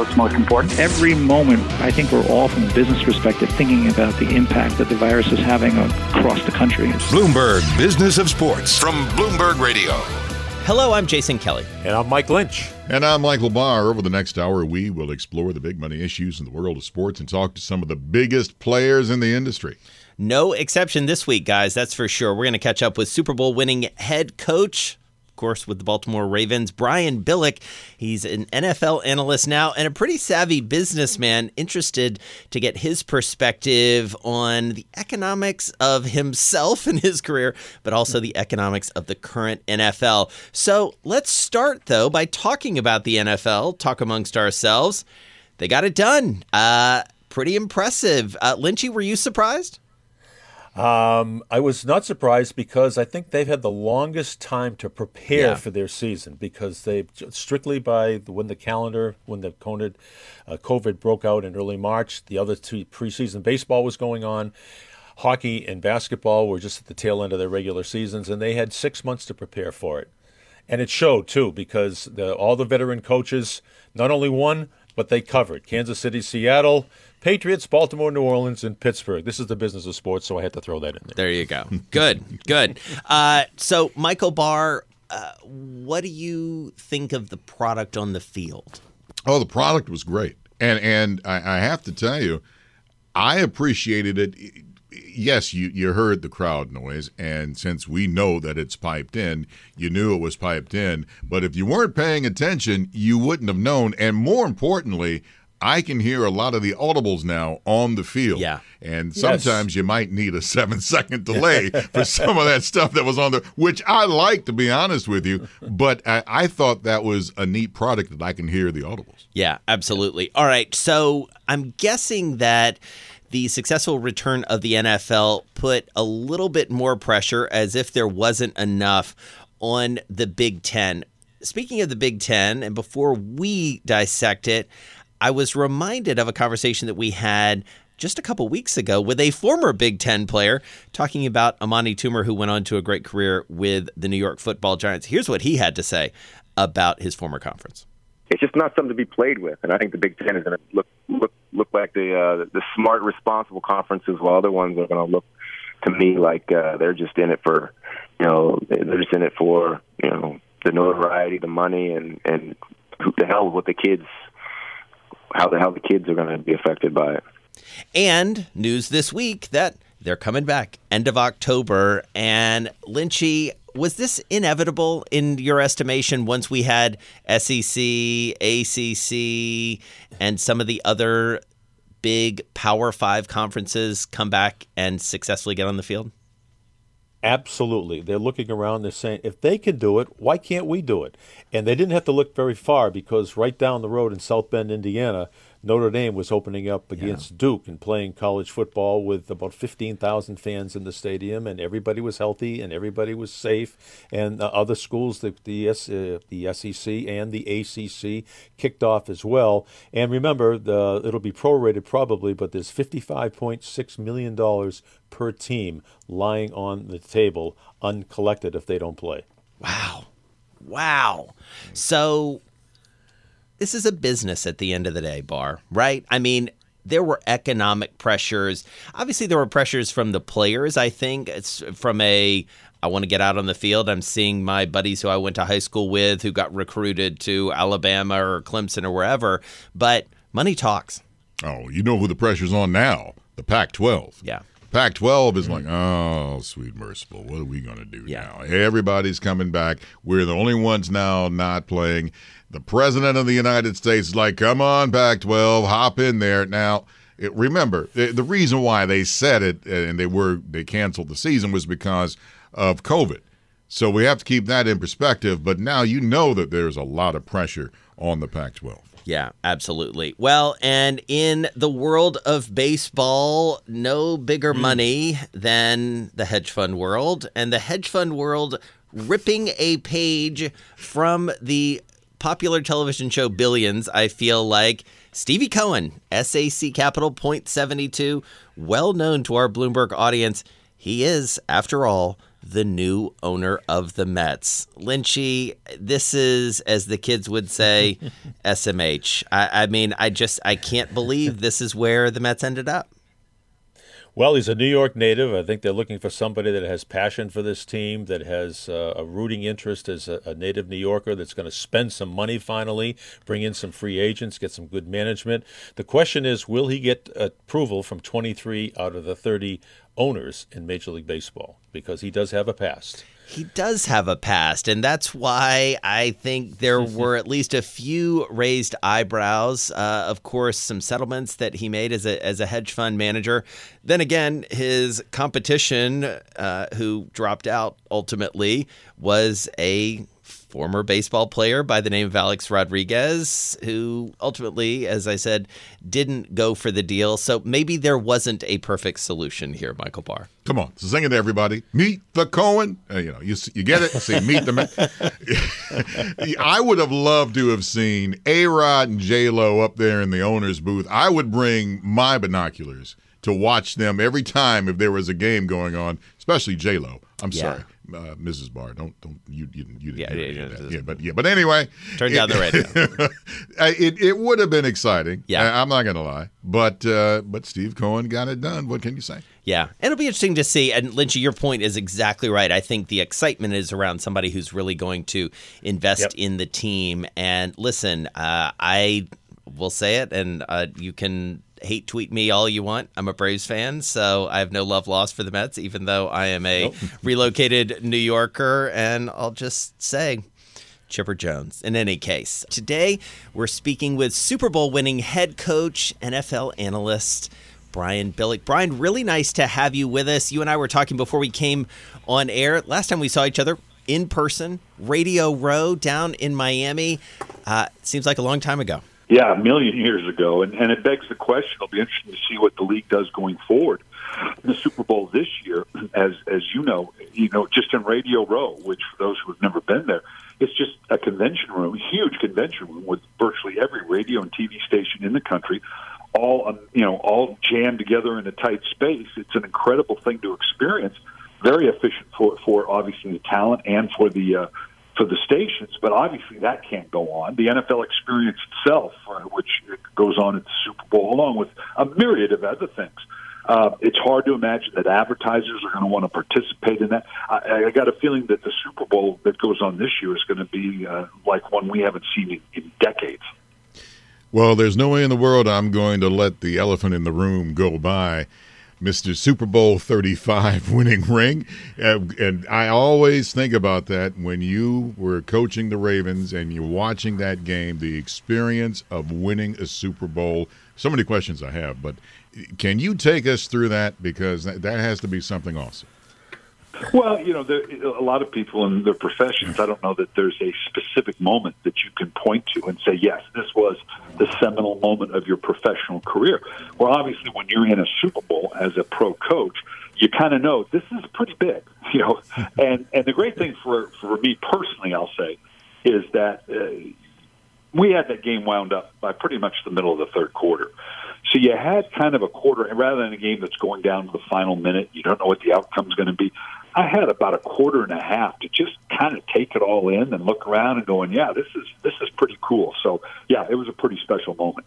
what's most important. Every moment, I think we're all, from a business perspective, thinking about the impact that the virus is having across the country. Bloomberg Business of Sports from Bloomberg Radio. Hello, I'm Jason Kelly. And I'm Mike Lynch. And I'm Michael Barr. Over the next hour, we will explore the big money issues in the world of sports and talk to some of the biggest players in the industry. No exception this week, guys, that's for sure. We're going to catch up with Super Bowl winning head coach course, with the Baltimore Ravens. Brian Billick, he's an NFL analyst now and a pretty savvy businessman, interested to get his perspective on the economics of himself and his career, but also the economics of the current NFL. So let's start, though, by talking about the NFL, talk amongst ourselves. They got it done. Uh, pretty impressive. Uh, Lynchy, were you surprised? Um, I was not surprised because I think they've had the longest time to prepare Yeah. for their season because they strictly by the- when the calendar when the COVID, uh, COVID broke out in early March, the other two preseason baseball was going on. Hockey and basketball were just at the tail end of their regular seasons, and they had six months to prepare for it. And it showed too because the, all the veteran coaches not only won but they covered Kansas City, Seattle, Patriots, Baltimore, New Orleans, and Pittsburgh. This is the business of sports, so I had to throw that in there. There you go. Good, good. Uh, so, Michael Barr, uh, what do you think of the product on the field? Oh, the product was great, and and I, I have to tell you, I appreciated it. Yes, you you heard the crowd noise, and since we know that it's piped in, you knew it was piped in. But if you weren't paying attention, you wouldn't have known. And more importantly, I can hear a lot of the audibles now on the field. Yeah. And Yes. sometimes you might need a seven second delay for some of that stuff that was on there, which I like, to be honest with you. But I, I thought that was a neat product that I can hear the audibles. Yeah, absolutely. All right. So, I'm guessing that the successful return of the NFL put a little bit more pressure, as if there wasn't enough, on the Big Ten. Speaking of the Big Ten, and before we dissect it, I was reminded of a conversation that we had just a couple weeks ago with a former Big Ten player talking about Amani Toomer, who went on to a great career with the New York football Giants. Here's what he had to say about his former conference. It's just not something to be played with. And I think the Big Ten is going to look look look like the uh, the smart, responsible conferences, while other ones are going to look to me like uh, they're just in it for you know they're just in it for you know the notoriety, the money, and and who the hell what the kids how the hell the kids are going to be affected by it. And news this week that they're coming back end of October. And Lynchy, was this inevitable in your estimation once we had SEC, ACC, and some of the other big Power Five conferences come back and successfully get on the field? Absolutely. They're looking around, they're saying, if they can do it, why can't we do it? And they didn't have to look very far because right down the road in South Bend, Indiana, Notre Dame was opening up against Duke and playing college football with about 15,000 fans in the stadium, and everybody was healthy and everybody was safe. And uh, other schools, the, the, S, uh, the SEC and the ACC, kicked off as well. And remember, the, it'll be prorated probably, but there's $55.6 million per team lying on the table uncollected if they don't play. Wow. Wow. So this is a business at the end of the day, Barr, right? I mean, there were economic pressures. Obviously, there were pressures from the players, I think. It's from a I want to get out on the field. I'm seeing my buddies who I went to high school with who got recruited to Alabama or Clemson or wherever. But money talks. Oh, you know who the pressure's on now? The Pac 12. Yeah. Pac 12 is mm. like, oh, sweet merciful. What are we going to do Yeah. now? Everybody's coming back. We're the only ones now not playing. The president of the United States is like, come on, Pac 12, hop in there. Now, it, remember, the, the reason why they said it uh, and they were they canceled the season was because of COVID. So we have to keep that in perspective. But now you know that there's a lot of pressure on the Pac 12. Yeah, absolutely. Well, and in the world of baseball, no bigger mm. money than the hedge fund world, and the hedge fund world ripping a page from the popular television show Billions, I feel like. Stevie Cohen, SAC Capital Point 72, well known to our Bloomberg audience. He is, after all, the new owner of the Mets. Lynchy, this is, as the kids would say, SMH. I, I mean, I just I can't believe this is where the Mets ended up. Well, he's a New York native. I think they're looking for somebody that has passion for this team, that has uh, a rooting interest as a, a native New Yorker that's going to spend some money finally, bring in some free agents, get some good management. The question is will he get approval from 23 out of the 30 owners in Major League Baseball? Because he does have a past. He does have a past, and that's why I think there were at least a few raised eyebrows. Uh, of course, some settlements that he made as a as a hedge fund manager. Then again, his competition, uh, who dropped out ultimately, was a former baseball player by the name of Alex Rodriguez, who ultimately, as I said, didn't go for the deal. So maybe there wasn't a perfect solution here, Michael Barr. Come on, sing it to everybody. Meet the Cohen. Uh, you know, you you get it. See, meet the man. I would have loved to have seen A Rod and J Lo up there in the owner's booth. I would bring my binoculars to watch them every time if there was a game going on, especially J Lo. I'm Yeah. sorry. Uh, Mrs. Barr, don't don't you you, didn't you didn't Yeah, hear yeah, any of yeah, that. yeah. yeah, but yeah, but anyway, Turn down the radio. it it would have been exciting. Yeah. I, I'm not gonna lie, but uh, but Steve Cohen got it done. What can you say? Yeah, it'll be interesting to see. And Lynchy, your point is exactly right. I think the excitement is around somebody who's really going to invest Yep. in the team. And listen, uh, I will say it, and uh, you can hate tweet me all you want. I'm a Braves fan, so I have no love lost for the Mets, even though I am a relocated New Yorker. And I'll just say. Chipper Jones. In any case, today we're speaking with Super Bowl winning head coach, NFL analyst Brian Billick. Brian, really nice to have you with us. You and I were talking before we came on air. Last time we saw each other in person, Radio Row down in Miami. Uh, seems like a long time ago. Yeah, a million years ago, and and it begs the question. It'll be interesting to see what the league does going forward. The Super Bowl this year, as as you know, you know, just in Radio Row, which for those who have never been there, it's just a convention room, huge convention room with virtually every radio and TV station in the country, all um, you know, all jammed together in a tight space. It's an incredible thing to experience. Very efficient for for obviously the talent and for the uh, for the stations, but obviously that can't go on. The NFL experience itself, uh, which goes on at the Super Bowl, along with a myriad of other things. Uh, it's hard to imagine that advertisers are going to want to participate in that. I, I got a feeling that the Super Bowl that goes on this year is going to be uh, like one we haven't seen in, in decades. Well, there's no way in the world I'm going to let the elephant in the room go by. Mr. Super Bowl 35 winning ring. And I always think about that when you were coaching the Ravens and you're watching that game, the experience of winning a Super Bowl. So many questions I have, but can you take us through that? Because that has to be something awesome. Well, you know, there, a lot of people in their professions, I don't know that there's a specific moment that you can point to and say, yes, this was the seminal moment of your professional career. Well, obviously, when you're in a Super Bowl as a pro coach, you kind of know this is pretty big, you know. And and the great thing for for me personally, I'll say, is that uh, we had that game wound up by pretty much the middle of the third quarter. So you had kind of a quarter, and rather than a game that's going down to the final minute, you don't know what the outcome's going to be. I had about a quarter and a half to just kind of take it all in and look around and going, yeah, this is this is pretty cool. So yeah, it was a pretty special moment.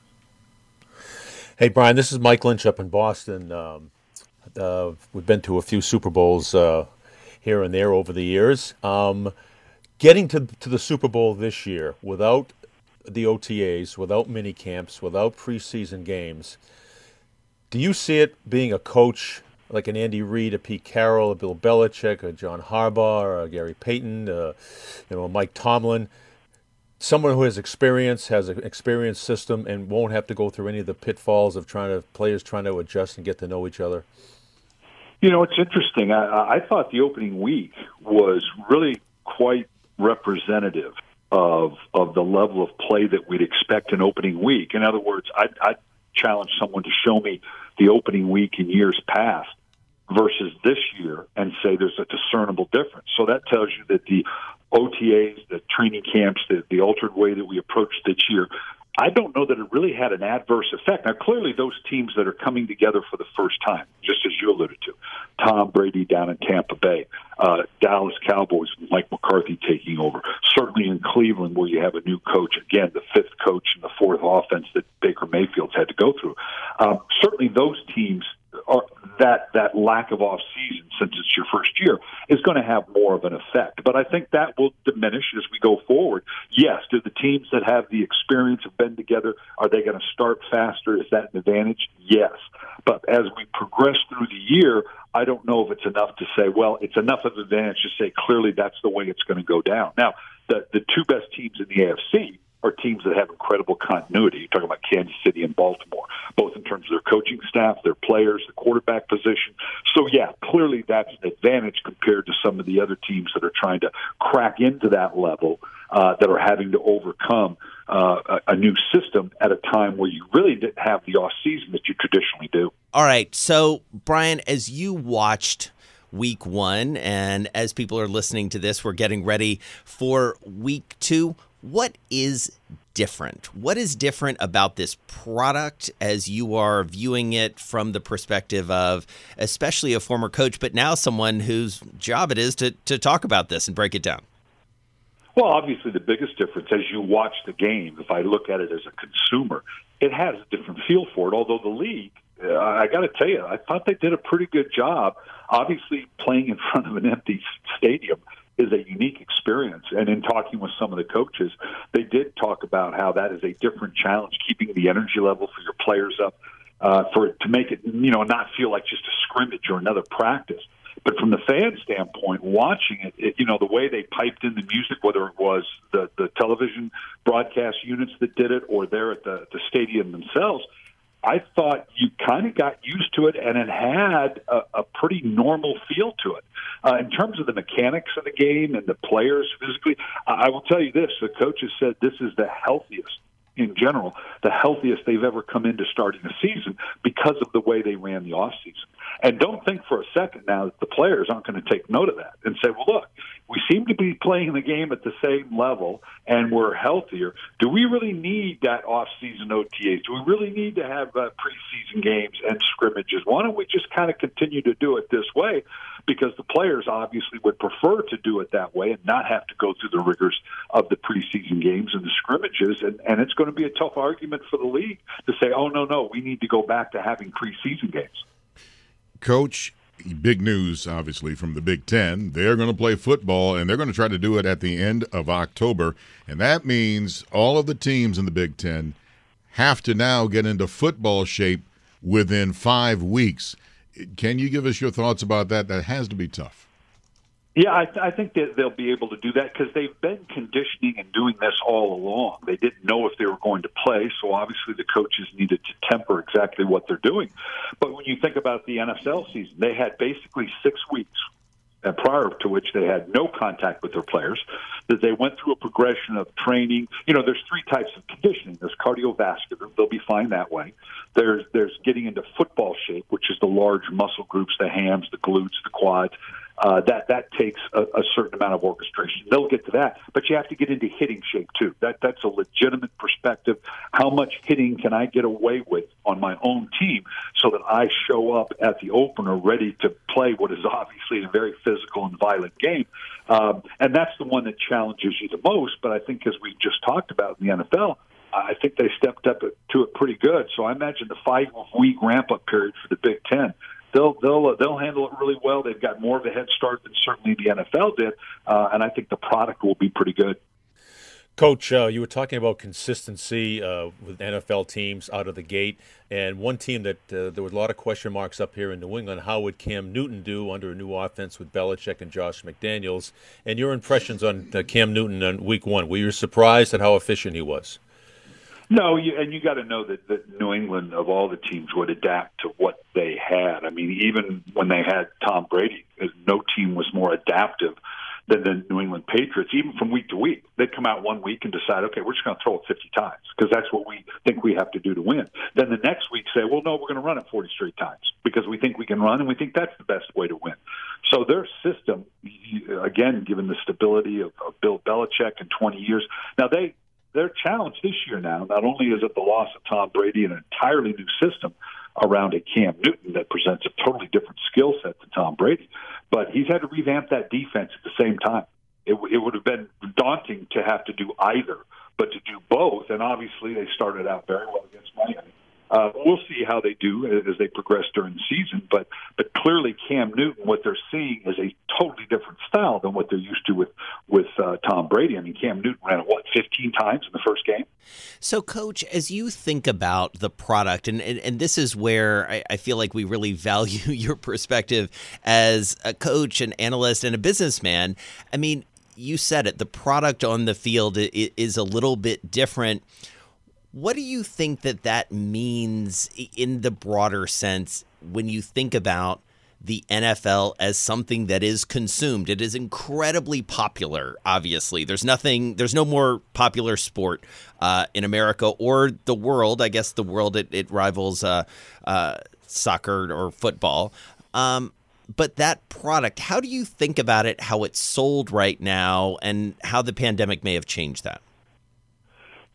Hey, Brian, this is Mike Lynch up in Boston. Um, uh, we've been to a few Super Bowls uh, here and there over the years. Um, getting to, to the Super Bowl this year without the OTAs, without mini camps, without preseason games, do you see it being a coach like an Andy Reid, a Pete Carroll, a Bill Belichick, a John Harbaugh, a Gary Payton, uh, you know, a Mike Tomlin? someone who has experience, has an experienced system, and won't have to go through any of the pitfalls of trying to players trying to adjust and get to know each other. You know, it's interesting. I, I thought the opening week was really quite representative of of the level of play that we'd expect in opening week. In other words, I I challenge someone to show me the opening week in years past versus this year and say there's a discernible difference. So that tells you that the OTAs, the training camps, the, the altered way that we approach this year, I don't know that it really had an adverse effect. Now, clearly, those teams that are coming together for the first time, just as you alluded to, Tom Brady down in Tampa Bay, uh, Dallas Cowboys, Mike McCarthy taking over. Certainly in Cleveland, where you have a new coach, again, the fifth coach and the fourth offense that Baker Mayfield's had to go through. Um, certainly, those teams are that that lack of off season since it's your first year is going to have more of an effect. But I think that will diminish as we go forward. Yes, do the teams that have the experience have been together are they going to start faster? Is that an advantage? Yes. But as we progress through the year, I don't know if it's enough to say, well, it's enough of an advantage to say clearly that's the way it's going to go down. Now, the the two best teams in the AFC are teams that have incredible continuity. You're talking about Kansas City and Baltimore, both in terms of their coaching staff, their players, the quarterback position. So, yeah, clearly that's an advantage compared to some of the other teams that are trying to crack into that level uh, that are having to overcome uh, a, a new system at a time where you really didn't have the off season that you traditionally do. All right. So, Brian, as you watched week one, and as people are listening to this, we're getting ready for week two what is different? What is different about this product as you are viewing it from the perspective of, especially a former coach, but now someone whose job it is to, to talk about this and break it down? Well, obviously, the biggest difference as you watch the game, if I look at it as a consumer, it has a different feel for it. Although the league, uh, I got to tell you, I thought they did a pretty good job. Obviously, playing in front of an empty stadium is a unique experience. And in talking with some of the coaches, they did talk about how that is a different challenge, keeping the energy level for your players up, uh, for to make it you know not feel like just a scrimmage or another practice. But from the fan standpoint, watching it, it, you know, the way they piped in the music, whether it was the the television broadcast units that did it or there at the the stadium themselves, I thought you kind of got used to it, and it had a, a pretty normal feel to it. Uh, in terms of the mechanics of the game and the players physically, I will tell you this: the coaches said this is the healthiest in general, the healthiest they've ever come into starting a season because of the way they ran the off season. And don't think for a second now that the players aren't going to take note of that and say, well, look, we seem to be playing the game at the same level and we're healthier. Do we really need that off-season OTAs? Do we really need to have uh, preseason games and scrimmages? Why don't we just kind of continue to do it this way? Because the players obviously would prefer to do it that way and not have to go through the rigors of the preseason games and the scrimmages. And, and it's going to be a tough argument for the league to say, oh, no, no, we need to go back to having preseason games. Coach, big news, obviously, from the Big Ten. They're going to play football, and they're going to try to do it at the end of October. And that means all of the teams in the Big Ten have to now get into football shape within five weeks. Can you give us your thoughts about that? That has to be tough. Yeah, I, th- I think that they'll be able to do that because they've been conditioning and doing this all along. They didn't know if they were going to play, so obviously the coaches needed to temper exactly what they're doing. But when you think about the NFL season, they had basically six weeks uh, prior to which they had no contact with their players, that they went through a progression of training. You know, there's three types of conditioning. There's cardiovascular, they'll be fine that way. There's there's getting into football shape, which is the large muscle groups, the hams, the glutes, the quads uh, that that takes a, a certain amount of orchestration. They'll get to that, but you have to get into hitting shape too. That that's a legitimate perspective. How much hitting can I get away with on my own team so that I show up at the opener ready to play what is obviously a very physical and violent game? Um, and that's the one that challenges you the most. But I think, as we just talked about in the NFL, I think they stepped up to it pretty good. So I imagine the five week ramp up period for the Big Ten they'll they'll they'll handle it really well. They've got more of a head start than certainly the NFL did, uh, and I think the product will be pretty good. Coach, uh, you were talking about consistency uh, with NFL teams out of the gate, and one team that uh, there was a lot of question marks up here in New England. How would Cam Newton do under a new offense with Belichick and Josh McDaniels? And your impressions on uh, Cam Newton on Week One? Were you surprised at how efficient he was? No, you, and you got to know that, that New England, of all the teams, would adapt to what they had. I mean, even when they had Tom Brady, no team was more adaptive than the New England Patriots, even from week to week. They'd come out one week and decide, okay, we're just going to throw it 50 times because that's what we think we have to do to win. Then the next week say, well, no, we're going to run it 40 straight times because we think we can run and we think that's the best way to win. So their system, again, given the stability of, of Bill Belichick in 20 years, now they their challenge this year now not only is it the loss of Tom Brady and an entirely new system around a Cam Newton that presents a totally different skill set to Tom Brady, but he's had to revamp that defense at the same time. It, it would have been daunting to have to do either, but to do both, and obviously they started out very well against Miami. Uh, we'll see how they do as they progress during the season, but but clearly Cam Newton, what they're seeing is a totally different style than what they're used to with with uh, Tom Brady. I mean, Cam Newton ran it what 15 times in the first game. So, Coach, as you think about the product, and and, and this is where I, I feel like we really value your perspective as a coach, an analyst, and a businessman. I mean, you said it. The product on the field is a little bit different what do you think that that means in the broader sense when you think about the NFL as something that is consumed? It is incredibly popular, obviously. There's nothing, there's no more popular sport uh, in America or the world. I guess the world, it, it rivals uh, uh, soccer or football. Um, but that product, how do you think about it, how it's sold right now, and how the pandemic may have changed that?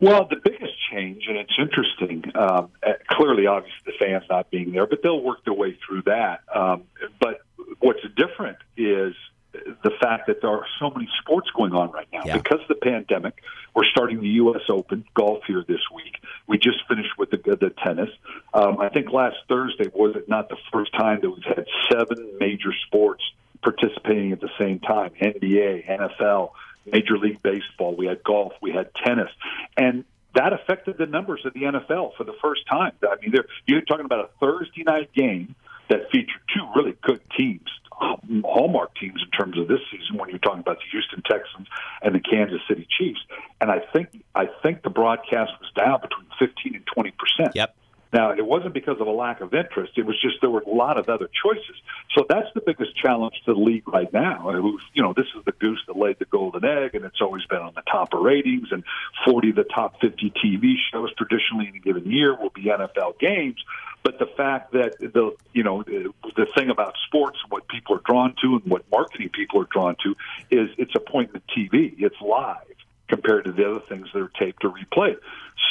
Well, the biggest change, and it's interesting. Um, uh, clearly, obviously, the fans not being there, but they'll work their way through that. Um, but what's different is the fact that there are so many sports going on right now yeah. because of the pandemic. We're starting the U.S. Open golf here this week. We just finished with the, the tennis. Um, I think last Thursday was it not the first time that we've had seven major sports participating at the same time: NBA, NFL. Major League Baseball, we had golf, we had tennis, and that affected the numbers of the NFL for the first time. I mean, you're talking about a Thursday night game that featured two really good teams, hallmark teams in terms of this season. When you're talking about the Houston Texans and the Kansas City Chiefs, and I think I think the broadcast was down between 15 and 20 percent. Yep. Now, it wasn't because of a lack of interest. It was just there were a lot of other choices. So that's the biggest challenge to the league right now. You know, this is the goose that laid the golden egg, and it's always been on the top of ratings. And 40 of the top 50 TV shows traditionally in a given year will be NFL games. But the fact that the you know the thing about sports, what people are drawn to, and what marketing people are drawn to, is it's appointment TV. It's live compared to the other things that are taped or replayed.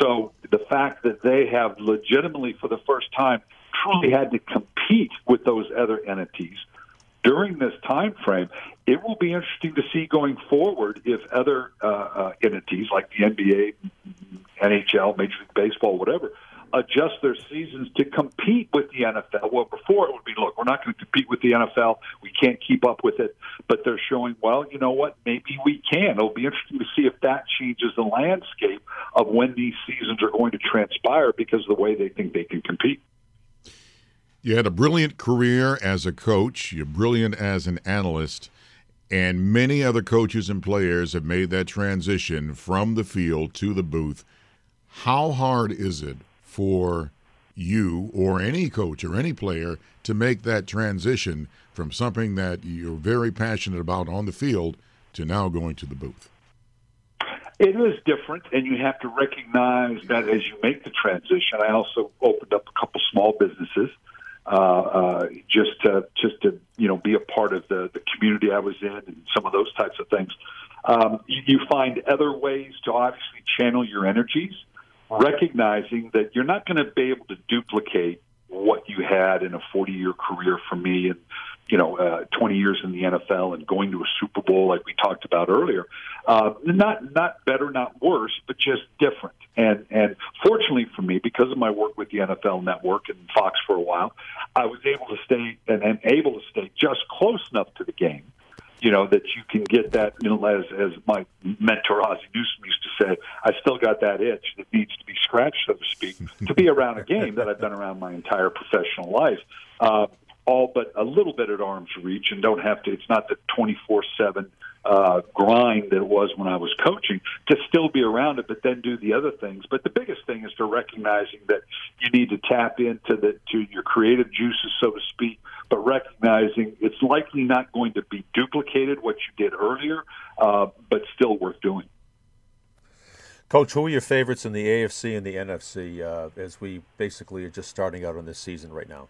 So the fact that they have legitimately, for the first time, truly had to compete with those other entities during this time frame, it will be interesting to see going forward if other uh, uh, entities like the NBA, NHL, Major League Baseball, whatever, adjust their seasons to compete with the NFL. Well, before it would be, look, we're not going to compete with the NFL. We can't keep up with it. But they're showing, well, you know what? Maybe we can. It'll be interesting to see if that changes the landscape of when these seasons are going to transpire because of the way they think they can compete. You had a brilliant career as a coach, you're brilliant as an analyst, and many other coaches and players have made that transition from the field to the booth. How hard is it for you or any coach or any player to make that transition from something that you're very passionate about on the field to now going to the booth? It is different, and you have to recognize that as you make the transition. I also opened up a couple small businesses uh, uh, just to just to you know be a part of the the community I was in and some of those types of things. Um, you, you find other ways to obviously channel your energies recognizing that you're not going to be able to duplicate what you had in a 40 year career for me and you know uh, 20 years in the NFL and going to a Super Bowl like we talked about earlier. Uh, not not better not worse but just different. And and fortunately for me because of my work with the NFL network and Fox for a while I was able to stay and, and able to stay just close enough to the game you know, that you can get that, you know, as, as my mentor Ozzie Newsome used to say, I still got that itch that needs to be scratched, so to speak, to be around a game that I've been around my entire professional life. Uh, all but a little bit at arm's reach and don't have to, it's not the 24 7 uh, grind that it was when I was coaching to still be around it, but then do the other things. But the biggest thing is to recognizing that you need to tap into the to your creative juices, so to speak, but recognizing it's likely not going to be duplicated what you did earlier, uh, but still worth doing. Coach, who are your favorites in the AFC and the NFC uh, as we basically are just starting out on this season right now?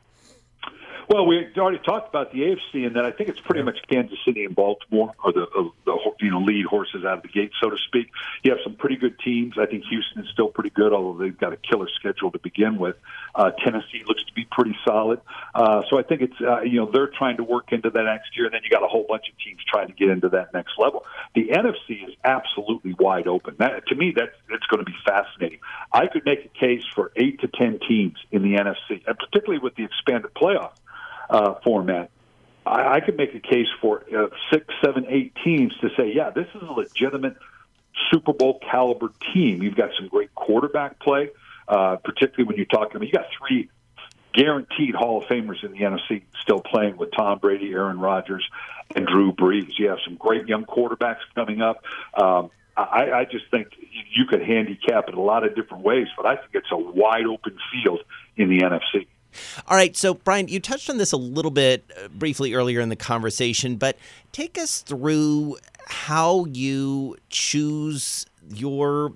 Well, we already talked about the AFC, and that I think it's pretty much Kansas City and Baltimore are the, uh, the you know lead horses out of the gate, so to speak. You have some pretty good teams. I think Houston is still pretty good, although they've got a killer schedule to begin with. Uh, Tennessee looks to be pretty solid, uh, so I think it's uh, you know they're trying to work into that next year, and then you got a whole bunch of teams trying to get into that next level. The NFC is absolutely wide open. That, to me, that's it's going to be fascinating. I could make a case for eight to ten teams in the NFC, and particularly with the expanded playoff uh, format, I, I could make a case for uh, six, seven, eight teams to say, yeah, this is a legitimate Super Bowl caliber team. You've got some great quarterback play, uh, particularly when you're talking about you got three guaranteed Hall of Famers in the NFC still playing with Tom Brady, Aaron Rodgers, and Drew Brees. You have some great young quarterbacks coming up. Um, I, I just think you could handicap it a lot of different ways, but I think it's a wide open field in the NFC. All right, so Brian, you touched on this a little bit uh, briefly earlier in the conversation, but take us through how you choose your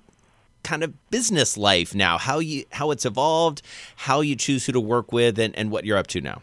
kind of business life now, how you how it's evolved, how you choose who to work with, and, and what you're up to now.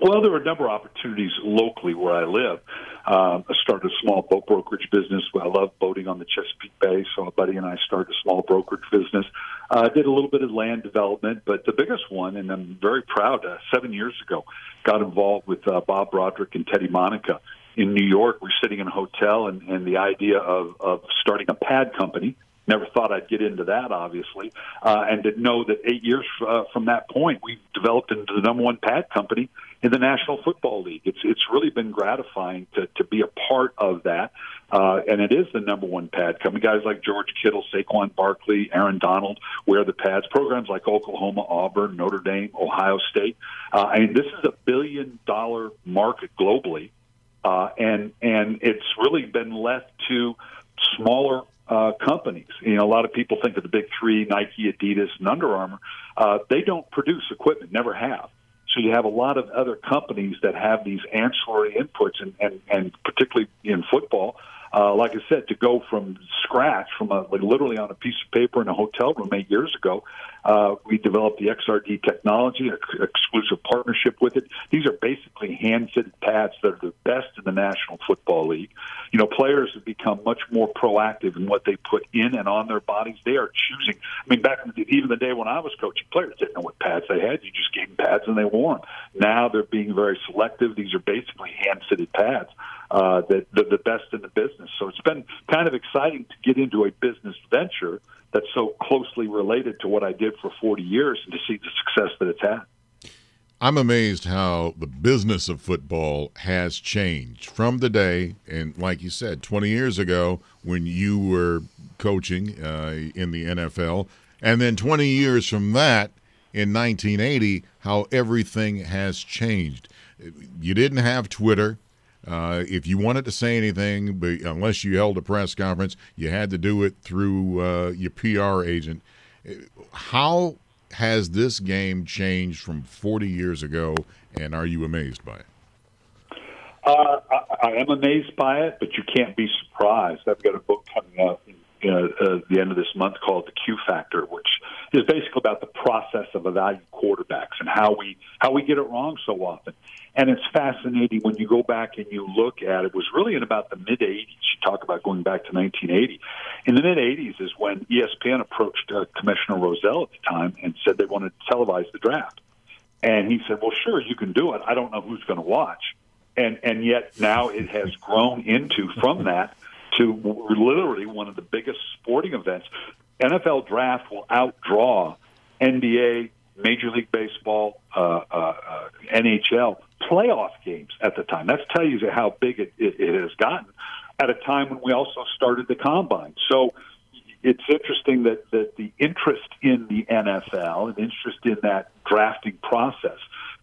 Well, there are a number of opportunities locally where I live. Um, I started a small boat brokerage business. I love boating on the Chesapeake Bay, so a buddy and I started a small brokerage business. I uh, did a little bit of land development, but the biggest one, and I'm very proud, uh, seven years ago, got involved with uh, Bob Broderick and Teddy Monica in New York. We're sitting in a hotel, and, and the idea of, of starting a pad company. Never thought I'd get into that, obviously, uh, and to know that eight years uh, from that point, we've developed into the number one pad company in the National Football League. It's it's really been gratifying to to be a part of that, uh, and it is the number one pad company. Guys like George Kittle, Saquon Barkley, Aaron Donald wear the pads. Programs like Oklahoma, Auburn, Notre Dame, Ohio State. Uh, I mean, this is a billion dollar market globally, uh, and and it's really been left to smaller uh, companies. You know, a lot of people think of the big three: Nike, Adidas, and Under Armour. Uh, they don't produce equipment, never have. So you have a lot of other companies that have these ancillary inputs, and, and, and particularly in football, uh, like I said, to go from scratch, from a, like literally on a piece of paper in a hotel room eight years ago, uh, we developed the XRD technology, an exclusive partnership with it. These are basically hand-fitted pads that are the best in the National Football League. You know, players have become much more proactive in what they put in and on their bodies. They are choosing. I mean, back in the, even the day when I was coaching, players didn't know what pads they had. You just gave them pads and they wore them. Now they're being very selective. These are basically hand-fitted pads uh, that the, the best in the business. So it's been kind of exciting to get into a business venture that's so closely related to what I did for 40 years and to see the success that it's had. I'm amazed how the business of football has changed from the day, and like you said, 20 years ago when you were coaching uh, in the NFL, and then 20 years from that in 1980, how everything has changed. You didn't have Twitter. Uh, if you wanted to say anything, but unless you held a press conference, you had to do it through uh, your PR agent. How has this game changed from 40 years ago, and are you amazed by it? Uh, I, I, am amazed by it, but you can't be surprised. I've got a book coming out in, uh, the end of this month called The Q Factor, which is basically about the process of evaluating quarterbacks and how we how we get it wrong so often. And it's fascinating when you go back and you look at it. it was really in about the mid 80s. You talk about going back to 1980. In the mid 80s is when ESPN approached uh, Commissioner Rozelle at the time and said they wanted to televise the draft. And he said, "Well, sure, you can do it. I don't know who's going to watch." And and yet now it has grown into from that to literally one of the biggest sporting events. NFL draft will outdraw NBA, Major League Baseball, uh, uh, uh, NHL playoff games at the time. That's tell you how big it, it, it has gotten at a time when we also started the combine. So it's interesting that, that the interest in the NFL, and interest in that drafting process,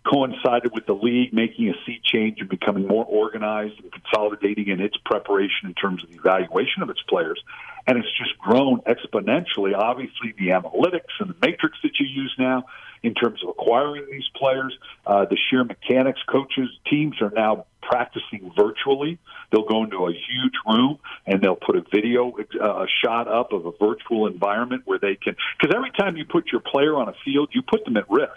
coincided with the league making a sea change and becoming more organized and consolidating in its preparation in terms of the evaluation of its players. And it's just grown exponentially. Obviously, the analytics and the matrix that you use now in terms of acquiring these players, uh, the sheer mechanics, coaches, teams are now practicing virtually. They'll go into a huge room and they'll put a video uh, shot up of a virtual environment where they can. Because every time you put your player on a field, you put them at risk.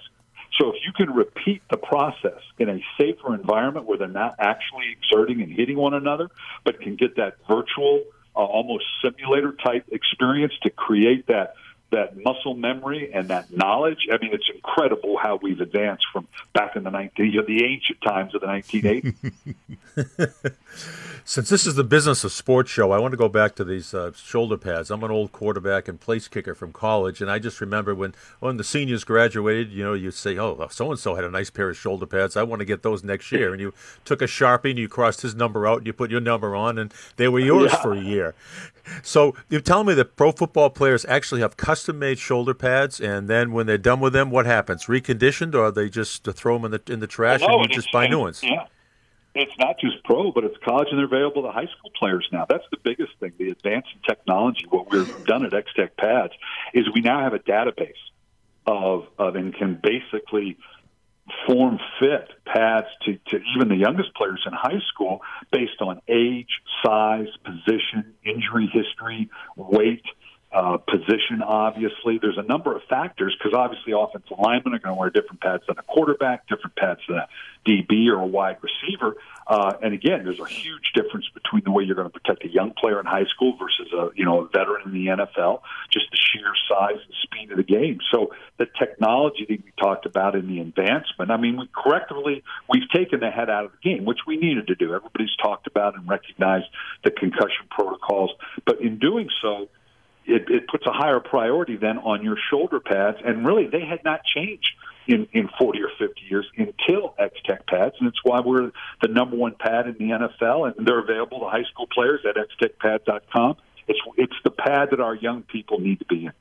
So if you can repeat the process in a safer environment where they're not actually exerting and hitting one another, but can get that virtual, uh, almost simulator type experience to create that that muscle memory and that knowledge. I mean, it's incredible how we've advanced from back in the 19, the ancient times of the 1980s. Since this is the business of sports show, I want to go back to these uh, shoulder pads. I'm an old quarterback and place kicker from college, and I just remember when when the seniors graduated, you know, you'd say, "Oh, so and so had a nice pair of shoulder pads. I want to get those next year." And you took a sharpie and you crossed his number out, and you put your number on, and they were yours yeah. for a year. So you're telling me that pro football players actually have custom-made shoulder pads, and then when they're done with them, what happens? Reconditioned, or they just throw them in the in the trash well, no, and you just buy new ones? Yeah it's not just pro, but it's college, and they're available to high school players now. That's the biggest thing. The advance in technology. What we've done at XTech Pads is we now have a database of of and can basically form fit pads to, to even the youngest players in high school based on age, size, position, injury history, weight, uh, position, obviously. There's a number of factors because obviously offensive linemen are going to wear different pads than a quarterback, different pads than a DB or a wide receiver. Uh, and again, there's a huge difference between the way you're going to protect a young player in high school versus a you know a veteran in the NFL. Just the sheer size and speed of the game. So the technology that we talked about in the advancement. I mean, we correctively we've taken the head out of the game, which we needed to do. Everybody's talked about and recognized the concussion protocols, but in doing so it, it puts a higher priority then on your shoulder pads. And really, they had not changed in, in 40 or 50 years until X Tech pads. And it's why we're the number one pad in the NFL. And they're available to high school players at xtechpads.com. It's, it's the pad that our young people need to be in.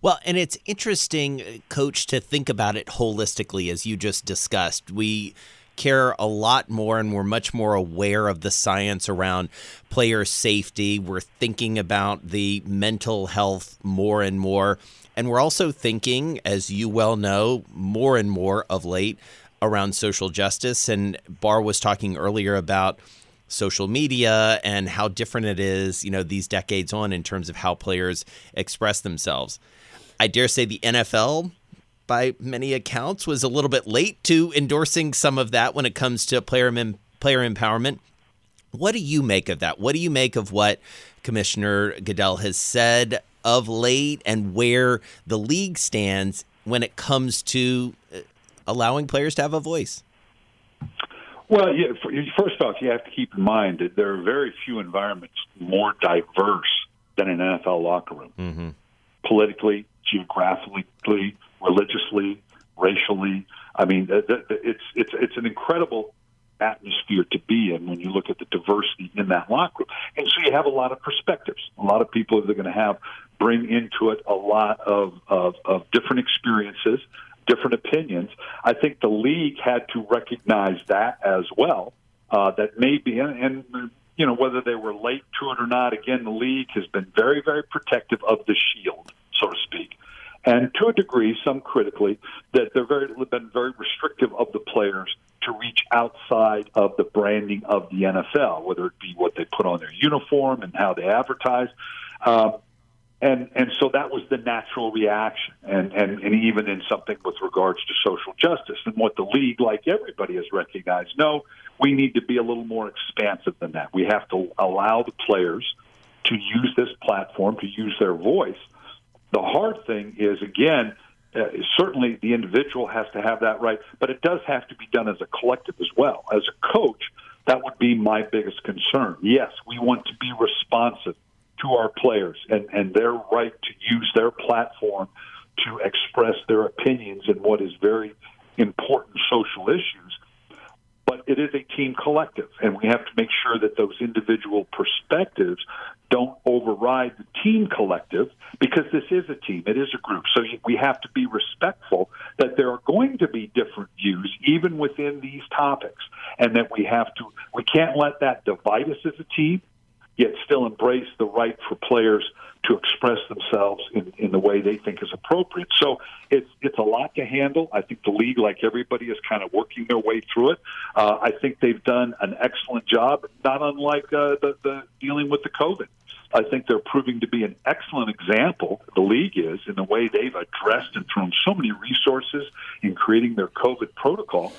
Well, and it's interesting, uh, Coach, to think about it holistically, as you just discussed. We care a lot more and we're much more aware of the science around player safety. We're thinking about the mental health more and more. And we're also thinking, as you well know, more and more of late around social justice. And Barr was talking earlier about social media and how different it is, you know, these decades on in terms of how players express themselves. I dare say the NFL by many accounts, was a little bit late to endorsing some of that when it comes to player player empowerment. What do you make of that? What do you make of what Commissioner Goodell has said of late and where the league stands when it comes to uh, allowing players to have a voice? Well, yeah, first off, you have to keep in mind that there are very few environments more diverse than an NFL locker room. Mm-hmm. Politically, geographically, religiously, racially. I mean, it's it's it's an incredible atmosphere to be in when you look at the diversity in that locker room. And so you have a lot of perspectives. A lot of people that are going to have bring into it a lot of, of, of different experiences, different opinions. I think the league had to recognize that as well. Uh, that maybe, and, and you know, whether they were late to it or not, again, the league has been very, very protective of the shield, and to a degree, some critically, that they're very been very restrictive of the players to reach outside of the branding of the NFL, whether it be what they put on their uniform and how they advertise. Um, and and so that was the natural reaction, and, and and even in something with regards to social justice and what the league, like everybody, has recognized. No, we need to be a little more expansive than that. We have to allow the players to use this platform to use their voice the hard thing is, again, uh, certainly the individual has to have that right, but it does have to be done as a collective as well. As a coach, that would be my biggest concern. Yes, we want to be responsive to our players and, and their right to use their platform to express their opinions in what is very important social issues but it is a team collective, and we have to make sure that those individual perspectives don't override the team collective because this is a team, it is a group. So we have to be respectful that there are going to be different views even within these topics, and that we have to we can't let that divide us as a team yet still embrace the right for players to express themselves in, in the way they think is appropriate. So it's it's a lot to handle. I think the league, like everybody, is kind of working their way through it. Uh, I think they've done an excellent job, not unlike uh, the, the dealing with the COVID. I think they're proving to be an excellent example, the league is, in the way they've addressed and thrown so many resources in creating their COVID protocol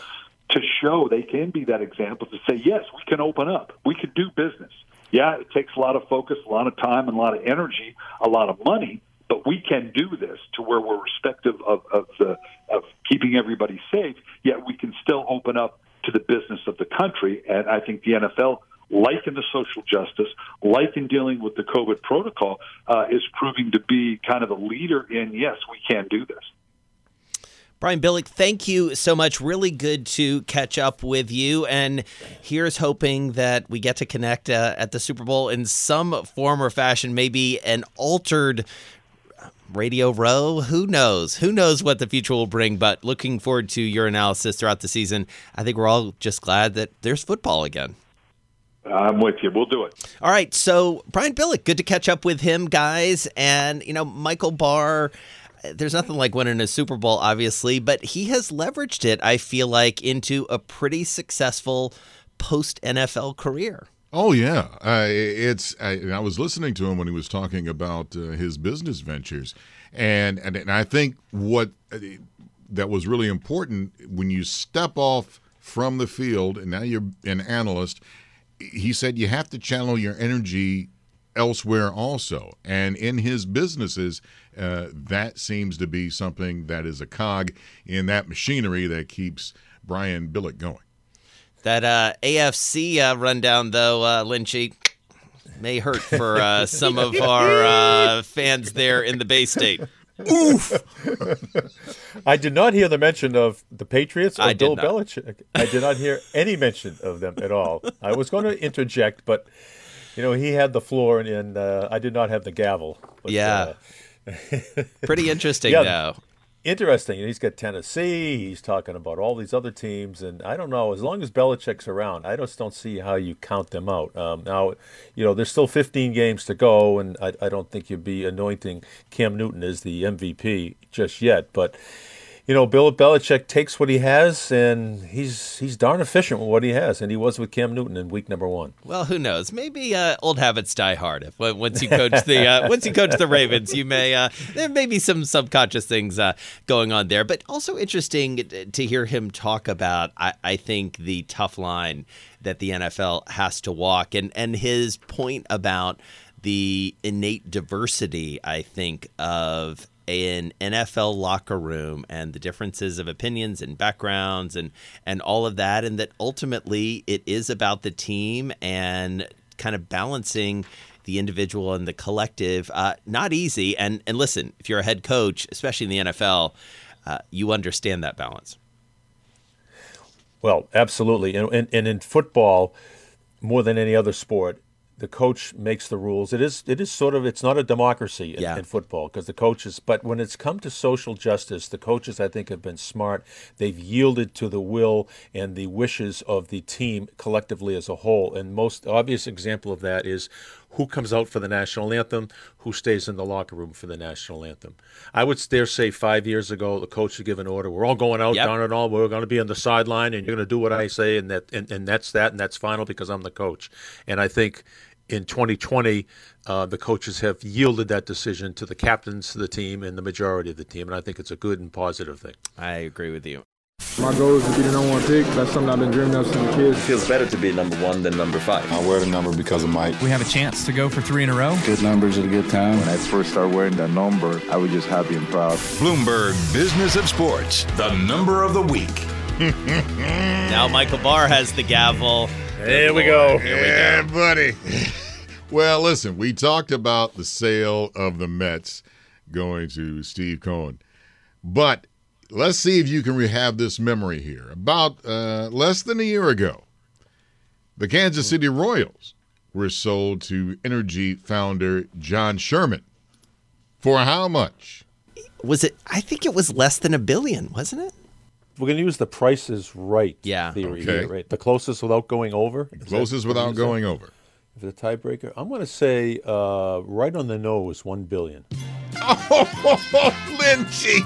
to show they can be that example to say, yes, we can open up, we can do business yeah, it takes a lot of focus, a lot of time, and a lot of energy, a lot of money. But we can do this to where we're respective of, of the of keeping everybody safe. Yet we can still open up to the business of the country. And I think the NFL, like in the social justice, like in dealing with the COVID protocol, uh, is proving to be kind of a leader in yes, we can do this. Brian Billick, thank you so much. Really good to catch up with you. And here's hoping that we get to connect uh, at the Super Bowl in some form or fashion, maybe an altered Radio Row. Who knows? Who knows what the future will bring? But looking forward to your analysis throughout the season. I think we're all just glad that there's football again. I'm with you. We'll do it. All right. So, Brian Billick, good to catch up with him, guys. And, you know, Michael Barr there's nothing like winning a Super Bowl, obviously, but he has leveraged it, I feel like, into a pretty successful post NFL career. Oh yeah, uh, it's. I, I, was listening to him when he was talking about uh, his business ventures, and, and and I think what uh, that was really important when you step off from the field and now you're an analyst. He said you have to channel your energy elsewhere also. And in his businesses, uh, that seems to be something that is a cog in that machinery that keeps Brian Billick going. That uh, AFC uh, rundown, though, uh, Lynchy, may hurt for uh, some of our uh, fans there in the Bay State. Oof! I did not hear the mention of the Patriots or I Bill not. Belichick. I did not hear any mention of them at all. I was going to interject, but you know, he had the floor, and, and uh, I did not have the gavel. But, yeah. Uh, Pretty interesting, yeah, though. Interesting. He's got Tennessee. He's talking about all these other teams, and I don't know. As long as Belichick's around, I just don't see how you count them out. Um, now, you know, there's still 15 games to go, and I, I don't think you'd be anointing Cam Newton as the MVP just yet. But you know, Bill Belichick takes what he has, and he's he's darn efficient with what he has, and he was with Cam Newton in week number one. Well, who knows? Maybe uh, old habits die hard. If once you coach the uh, once you coach the Ravens, you may uh, there may be some subconscious things uh, going on there. But also interesting to hear him talk about. I, I think the tough line that the NFL has to walk, and and his point about the innate diversity. I think of an NFL locker room and the differences of opinions and backgrounds and and all of that and that ultimately it is about the team and kind of balancing the individual and the collective uh, not easy. And and listen if you're a head coach especially in the NFL uh, you understand that balance. Well absolutely. And, and, and in football more than any other sport the coach makes the rules. It is it is sort of it's not a democracy in, yeah. in football because the coaches. But when it's come to social justice, the coaches I think have been smart. They've yielded to the will and the wishes of the team collectively as a whole. And most obvious example of that is who comes out for the national anthem, who stays in the locker room for the national anthem. I would dare say five years ago, the coach would give an order: "We're all going out, yep. darn it all. We're going to be on the sideline, and you're going to do what I say, and that, and, and that's that, and that's final because I'm the coach." And I think in 2020, uh, the coaches have yielded that decision to the captains of the team and the majority of the team, and I think it's a good and positive thing. I agree with you. My goal is to be the number one pick. That's something I've been dreaming of since a kid. It feels better to be number one than number five. I wear the number because of Mike. We have a chance to go for three in a row. Good numbers at a good time. When I first started wearing that number, I was just happy and proud. Bloomberg Business of Sports, the number of the week. now Michael Barr has the gavel. There we go. Here we yeah, go. buddy. Well, listen, we talked about the sale of the Mets going to Steve Cohen, but let's see if you can have this memory here. About uh, less than a year ago, the Kansas City Royals were sold to Inergy founder John Sherman. For how much? Was it? I think it was less than a billion, wasn't it? We're going to use the prices right Yeah. theory Okay. here, right? The closest without going over. Is that Closest what without you said? going over. For the tiebreaker, I'm going to say uh, right on the nose, one billion. Oh, Lynchy.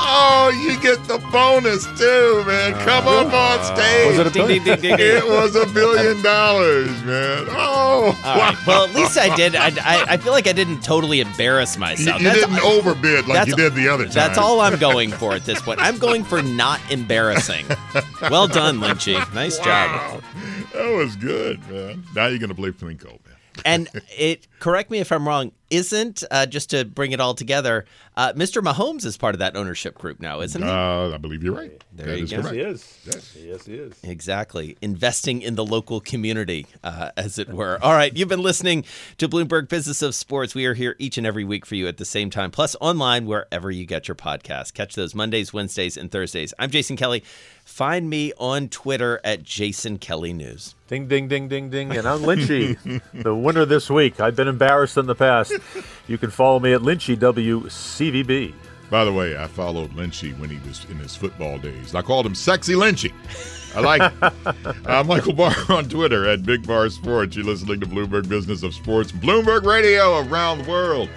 Oh, you get the bonus too, man. Come uh, up on uh, stage. Was it a billion? Ding, ding, ding, ding, It was a billion dollars, man. Oh, All right. Well, at least I did. I, I, I feel like I didn't totally embarrass myself. you That's- didn't overbid like that's- you did the other time. That's all I'm going for at this point. I'm going for not embarrassing. Well done, Lynchy. Nice job. Wow. That was good, man. Now you're going to play Plinko, man. And it correct me if I'm wrong. Isn't uh, just to bring it all together? Uh, Mr. Mahomes is part of that ownership group now, isn't he? Uh, I believe you're right. There That you is go. correct. He is. Yes. Yes, he is. Exactly. Investing in the local community, uh, as it were. All right. You've been listening to Bloomberg Business of Sports. We are here each and every week for you at the same time, plus online wherever you get your podcast. Catch those Mondays, Wednesdays, and Thursdays. I'm Jason Kelly. Find me on Twitter at Jason Kelly News. Ding, ding, ding, ding, ding. And I'm Lynchy, the winner this week. I've been embarrassed in the past. You can follow me at Lynchy WCVB. By the way, I followed Lynchy when he was in his football days. I called him Sexy Lynchy. I like uh, Michael Barr on Twitter at Big Bar Sports. You're listening to Bloomberg Business of Sports, Bloomberg Radio around the world.